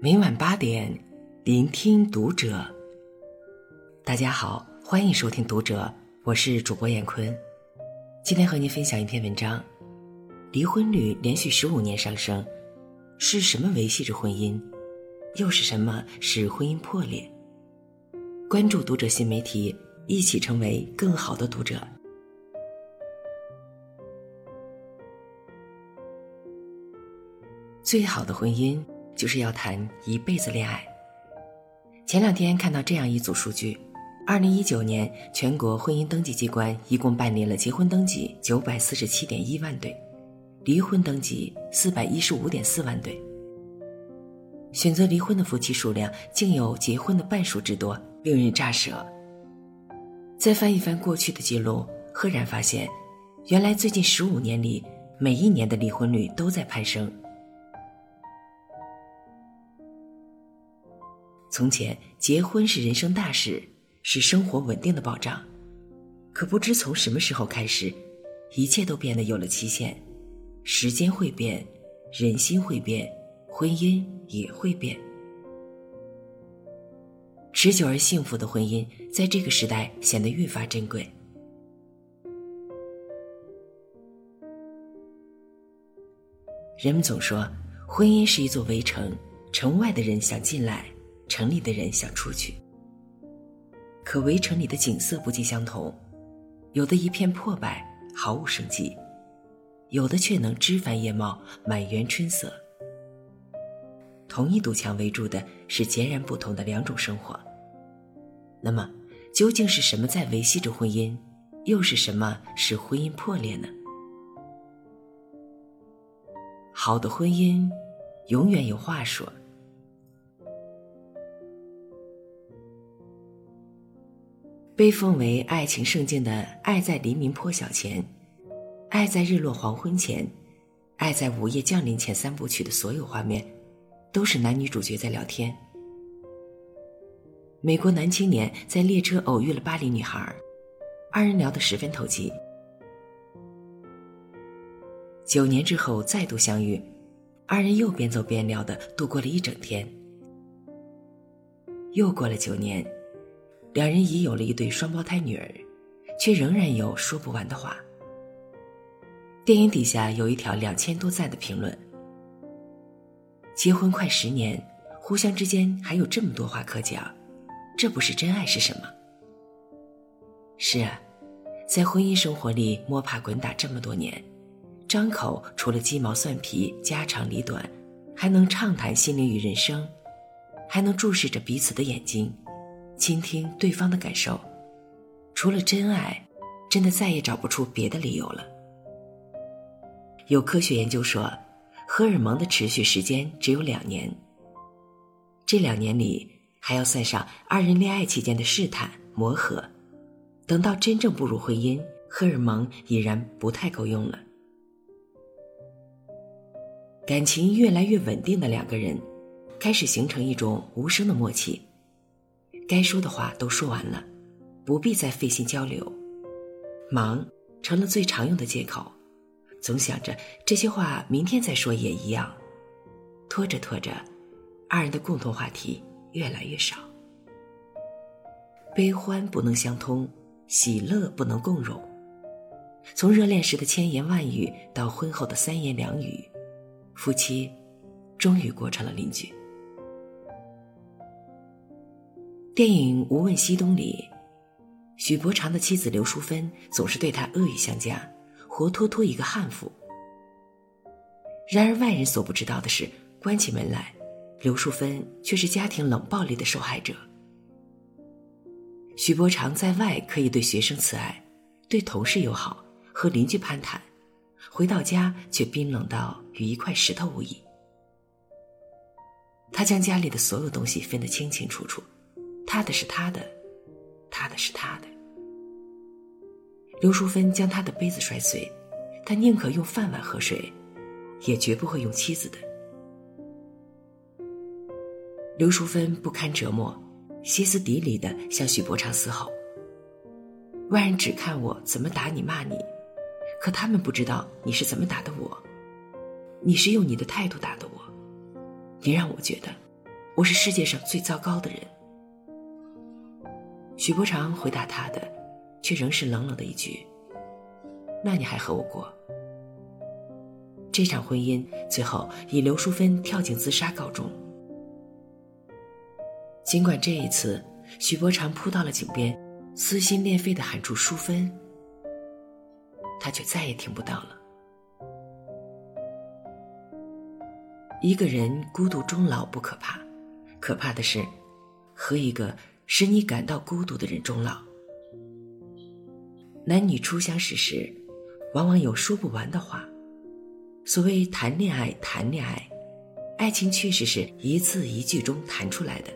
每晚八点，聆听读者。大家好，欢迎收听读者，我是主播闫坤。今天和您分享一篇文章：离婚率连续十五年上升，是什么维系着婚姻？又是什么使婚姻破裂？关注读者新媒体，一起成为更好的读者。最好的婚姻。就是要谈一辈子恋爱。前两天看到这样一组数据：，二零一九年全国婚姻登记机关一共办理了结婚登记九百四十七点一万对，离婚登记四百一十五点四万对。选择离婚的夫妻数量竟有结婚的半数之多，令人咋舌。再翻一翻过去的记录，赫然发现，原来最近十五年里，每一年的离婚率都在攀升。从前，结婚是人生大事，是生活稳定的保障。可不知从什么时候开始，一切都变得有了期限。时间会变，人心会变，婚姻也会变。持久而幸福的婚姻，在这个时代显得愈发珍贵。人们总说，婚姻是一座围城，城外的人想进来。城里的人想出去，可围城里的景色不尽相同，有的一片破败，毫无生机；有的却能枝繁叶茂，满园春色。同一堵墙围住的是截然不同的两种生活。那么，究竟是什么在维系着婚姻？又是什么使婚姻破裂呢？好的婚姻，永远有话说。被奉为爱情圣经的《爱在黎明破晓前》，《爱在日落黄昏前》，《爱在午夜降临前》三部曲的所有画面，都是男女主角在聊天。美国男青年在列车偶遇了巴黎女孩，二人聊得十分投机。九年之后再度相遇，二人又边走边聊的度过了一整天。又过了九年。两人已有了一对双胞胎女儿，却仍然有说不完的话。电影底下有一条两千多赞的评论：“结婚快十年，互相之间还有这么多话可讲，这不是真爱是什么？”是啊，在婚姻生活里摸爬滚打这么多年，张口除了鸡毛蒜皮、家长里短，还能畅谈心灵与人生，还能注视着彼此的眼睛。倾听对方的感受，除了真爱，真的再也找不出别的理由了。有科学研究说，荷尔蒙的持续时间只有两年。这两年里，还要算上二人恋爱期间的试探磨合，等到真正步入婚姻，荷尔蒙已然不太够用了。感情越来越稳定的两个人，开始形成一种无声的默契。该说的话都说完了，不必再费心交流。忙成了最常用的借口，总想着这些话明天再说也一样。拖着拖着，二人的共同话题越来越少。悲欢不能相通，喜乐不能共融。从热恋时的千言万语到婚后的三言两语，夫妻终于过成了邻居。电影《无问西东》里，许伯常的妻子刘淑芬总是对他恶语相加，活脱脱一个悍妇。然而外人所不知道的是，关起门来，刘淑芬却是家庭冷暴力的受害者。许伯常在外可以对学生慈爱，对同事友好，和邻居攀谈，回到家却冰冷到与一块石头无异。他将家里的所有东西分得清清楚楚。他的是他的，他的是他的。刘淑芬将他的杯子摔碎，他宁可用饭碗喝水，也绝不会用妻子的。刘淑芬不堪折磨，歇斯底里的向许伯常嘶吼：“外人只看我怎么打你骂你，可他们不知道你是怎么打的我。你是用你的态度打的我，你让我觉得我是世界上最糟糕的人。”许伯常回答他的，却仍是冷冷的一句：“那你还和我过？”这场婚姻最后以刘淑芬跳井自杀告终。尽管这一次，许伯常扑到了井边，撕心裂肺的喊出“淑芬”，他却再也听不到了。一个人孤独终老不可怕，可怕的是和一个使你感到孤独的人终老。男女初相识时，往往有说不完的话。所谓谈恋爱，谈恋爱，爱情确实是一字一句中谈出来的。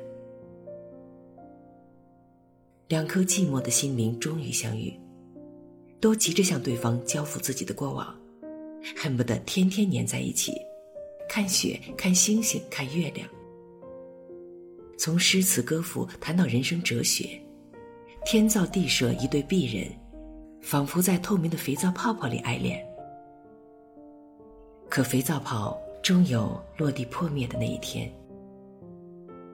两颗寂寞的心灵终于相遇，都急着向对方交付自己的过往，恨不得天天黏在一起，看雪，看星星，看月亮。从诗词歌赋谈到人生哲学，天造地设一对璧人，仿佛在透明的肥皂泡泡里爱恋。可肥皂泡终有落地破灭的那一天。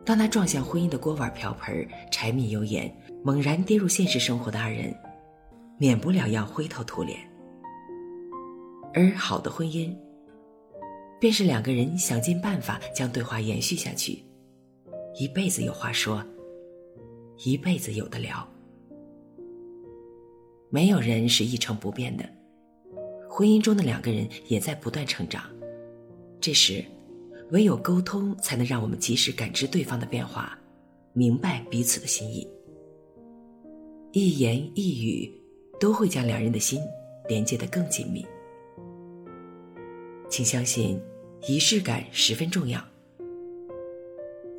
当他撞向婚姻的锅碗瓢盆、柴米油盐猛然跌入现实生活的二人，免不了要灰头土脸。而好的婚姻，便是两个人想尽办法将对话延续下去，一辈子有话说，一辈子有的聊。没有人是一成不变的。婚姻中的两个人也在不断成长，这时，唯有沟通才能让我们及时感知对方的变化，明白彼此的心意。一言一语都会将两人的心连接得更紧密。请相信，仪式感十分重要。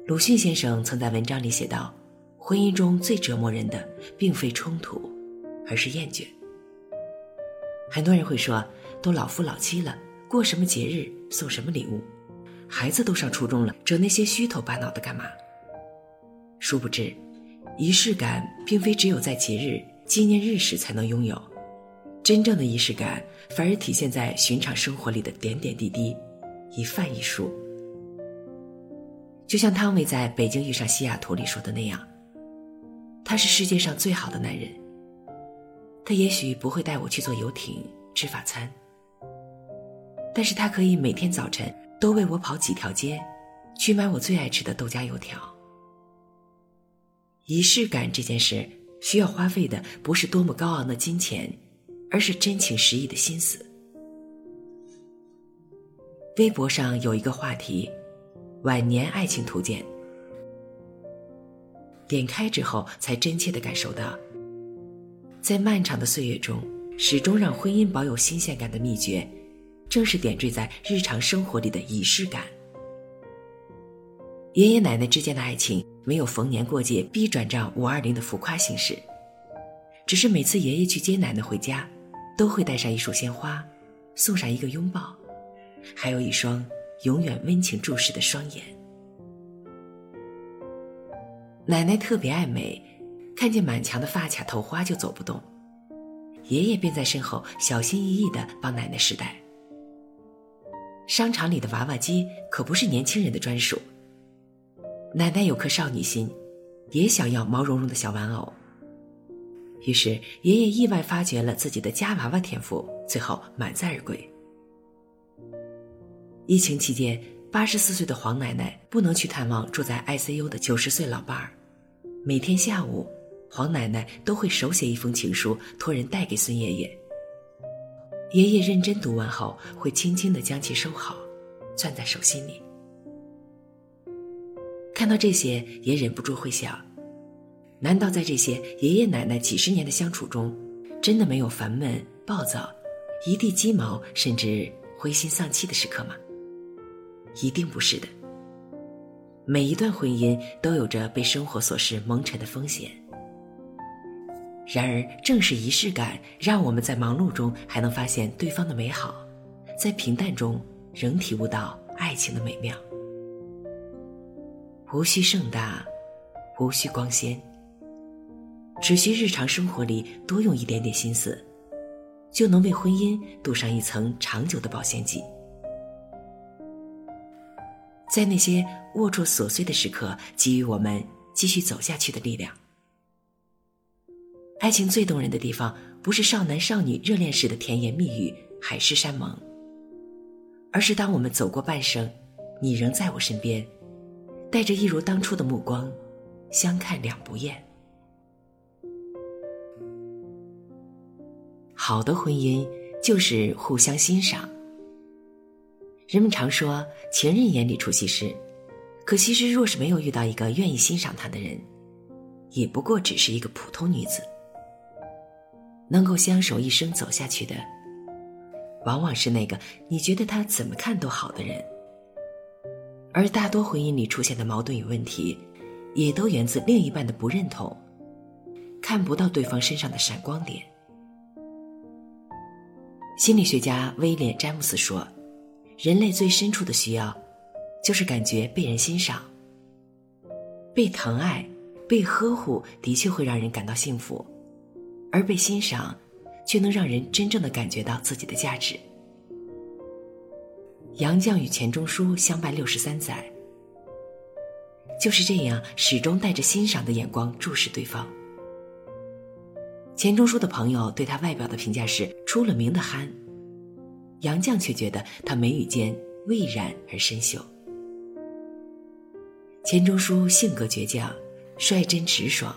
鲁迅先生曾在文章里写道：“婚姻中最折磨人的，并非冲突，而是厌倦。”很多人会说，都老夫老妻了，过什么节日送什么礼物，孩子都上初中了，整那些虚头巴脑的干嘛？殊不知，仪式感并非只有在节日、纪念日时才能拥有，真正的仪式感反而体现在寻常生活里的点点滴滴，一饭一蔬。就像汤唯在北京遇上西雅图里说的那样，他是世界上最好的男人。他也许不会带我去坐游艇吃法餐，但是他可以每天早晨都为我跑几条街，去买我最爱吃的豆浆油条。仪式感这件事需要花费的不是多么高昂的金钱，而是真情实意的心思。微博上有一个话题：晚年爱情图鉴。点开之后，才真切的感受到。在漫长的岁月中，始终让婚姻保有新鲜感的秘诀，正是点缀在日常生活里的仪式感。爷爷奶奶之间的爱情没有逢年过节必转账五二零的浮夸形式，只是每次爷爷去接奶奶回家，都会带上一束鲜花，送上一个拥抱，还有一双永远温情注视的双眼。奶奶特别爱美。看见满墙的发卡头花就走不动，爷爷便在身后小心翼翼的帮奶奶试戴。商场里的娃娃机可不是年轻人的专属。奶奶有颗少女心，也想要毛茸茸的小玩偶。于是爷爷意外发掘了自己的夹娃娃天赋，最后满载而归。疫情期间，八十四岁的黄奶奶不能去探望住在 ICU 的九十岁老伴儿，每天下午。黄奶奶都会手写一封情书，托人带给孙爷爷。爷爷认真读完后，会轻轻的将其收好，攥在手心里。看到这些，也忍不住会想：难道在这些爷爷奶奶几十年的相处中，真的没有烦闷、暴躁、一地鸡毛，甚至灰心丧气的时刻吗？一定不是的。每一段婚姻都有着被生活琐事蒙尘的风险。然而，正是仪式感，让我们在忙碌中还能发现对方的美好，在平淡中仍体悟到爱情的美妙。无需盛大，无需光鲜，只需日常生活里多用一点点心思，就能为婚姻镀上一层长久的保鲜剂。在那些龌龊琐碎的时刻，给予我们继续走下去的力量。爱情最动人的地方，不是少男少女热恋时的甜言蜜语、海誓山盟，而是当我们走过半生，你仍在我身边，带着一如当初的目光，相看两不厌。好的婚姻就是互相欣赏。人们常说情人眼里出西施，可西施若是没有遇到一个愿意欣赏她的人，也不过只是一个普通女子。能够相守一生走下去的，往往是那个你觉得他怎么看都好的人。而大多婚姻里出现的矛盾与问题，也都源自另一半的不认同，看不到对方身上的闪光点。心理学家威廉·詹姆斯说：“人类最深处的需要，就是感觉被人欣赏、被疼爱、被呵护，的确会让人感到幸福。”而被欣赏，却能让人真正的感觉到自己的价值。杨绛与钱钟书相伴六十三载，就是这样始终带着欣赏的眼光注视对方。钱钟书的朋友对他外表的评价是出了名的憨，杨绛却觉得他眉宇间蔚然而深秀。钱钟书性格倔强，率真直爽。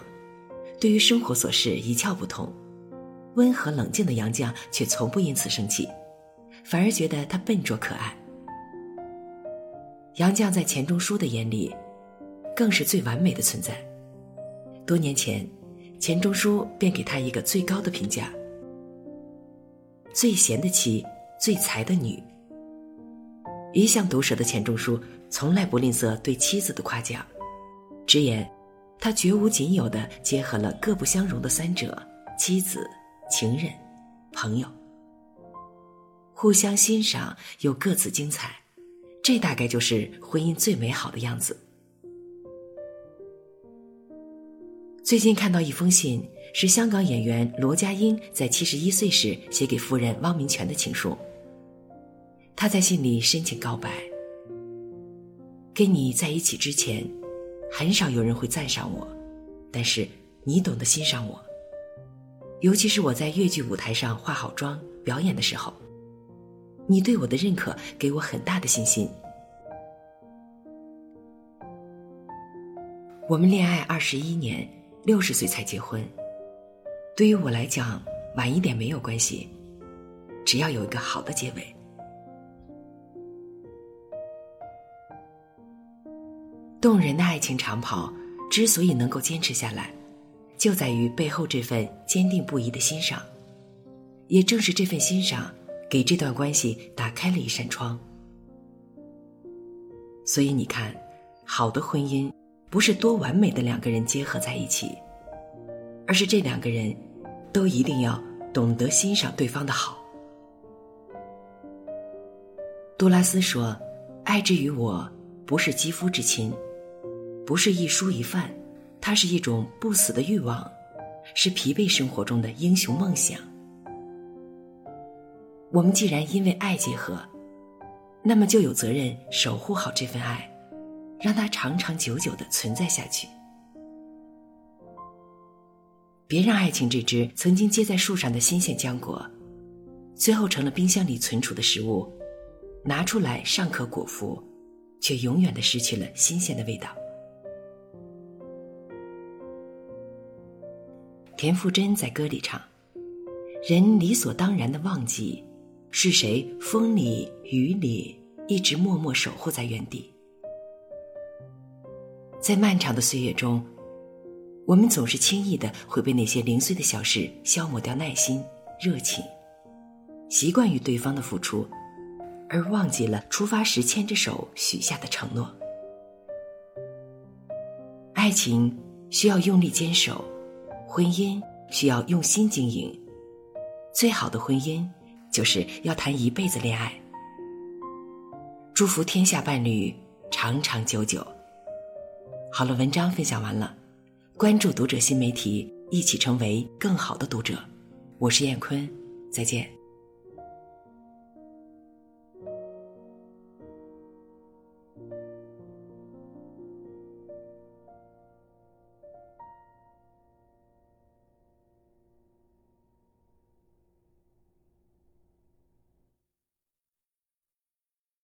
对于生活琐事一窍不通，温和冷静的杨绛却从不因此生气，反而觉得他笨拙可爱。杨绛在钱钟书的眼里，更是最完美的存在。多年前，钱钟书便给他一个最高的评价：最贤的妻，最才的女。一向毒舌的钱钟书从来不吝啬对妻子的夸奖，直言。他绝无仅有的结合了各不相容的三者：妻子、情人、朋友，互相欣赏又各自精彩，这大概就是婚姻最美好的样子。最近看到一封信，是香港演员罗家英在七十一岁时写给夫人汪明荃的情书。他在信里深情告白：“跟你在一起之前。”很少有人会赞赏我，但是你懂得欣赏我。尤其是我在越剧舞台上化好妆表演的时候，你对我的认可给我很大的信心。我们恋爱二十一年，六十岁才结婚，对于我来讲，晚一点没有关系，只要有一个好的结尾。动人的爱情长跑之所以能够坚持下来，就在于背后这份坚定不移的欣赏。也正是这份欣赏，给这段关系打开了一扇窗。所以你看，好的婚姻不是多完美的两个人结合在一起，而是这两个人都一定要懂得欣赏对方的好。杜拉斯说：“爱之于我，不是肌肤之亲。”不是一蔬一饭，它是一种不死的欲望，是疲惫生活中的英雄梦想。我们既然因为爱结合，那么就有责任守护好这份爱，让它长长久久的存在下去。别让爱情这只曾经结在树上的新鲜浆果，最后成了冰箱里存储的食物，拿出来尚可果腹，却永远的失去了新鲜的味道。田馥甄在歌里唱：“人理所当然的忘记，是谁风里雨里一直默默守护在原地。在漫长的岁月中，我们总是轻易的会被那些零碎的小事消磨掉耐心、热情，习惯于对方的付出，而忘记了出发时牵着手许下的承诺。爱情需要用力坚守。”婚姻需要用心经营，最好的婚姻就是要谈一辈子恋爱。祝福天下伴侣长长久久。好了，文章分享完了，关注读者新媒体，一起成为更好的读者。我是燕坤，再见。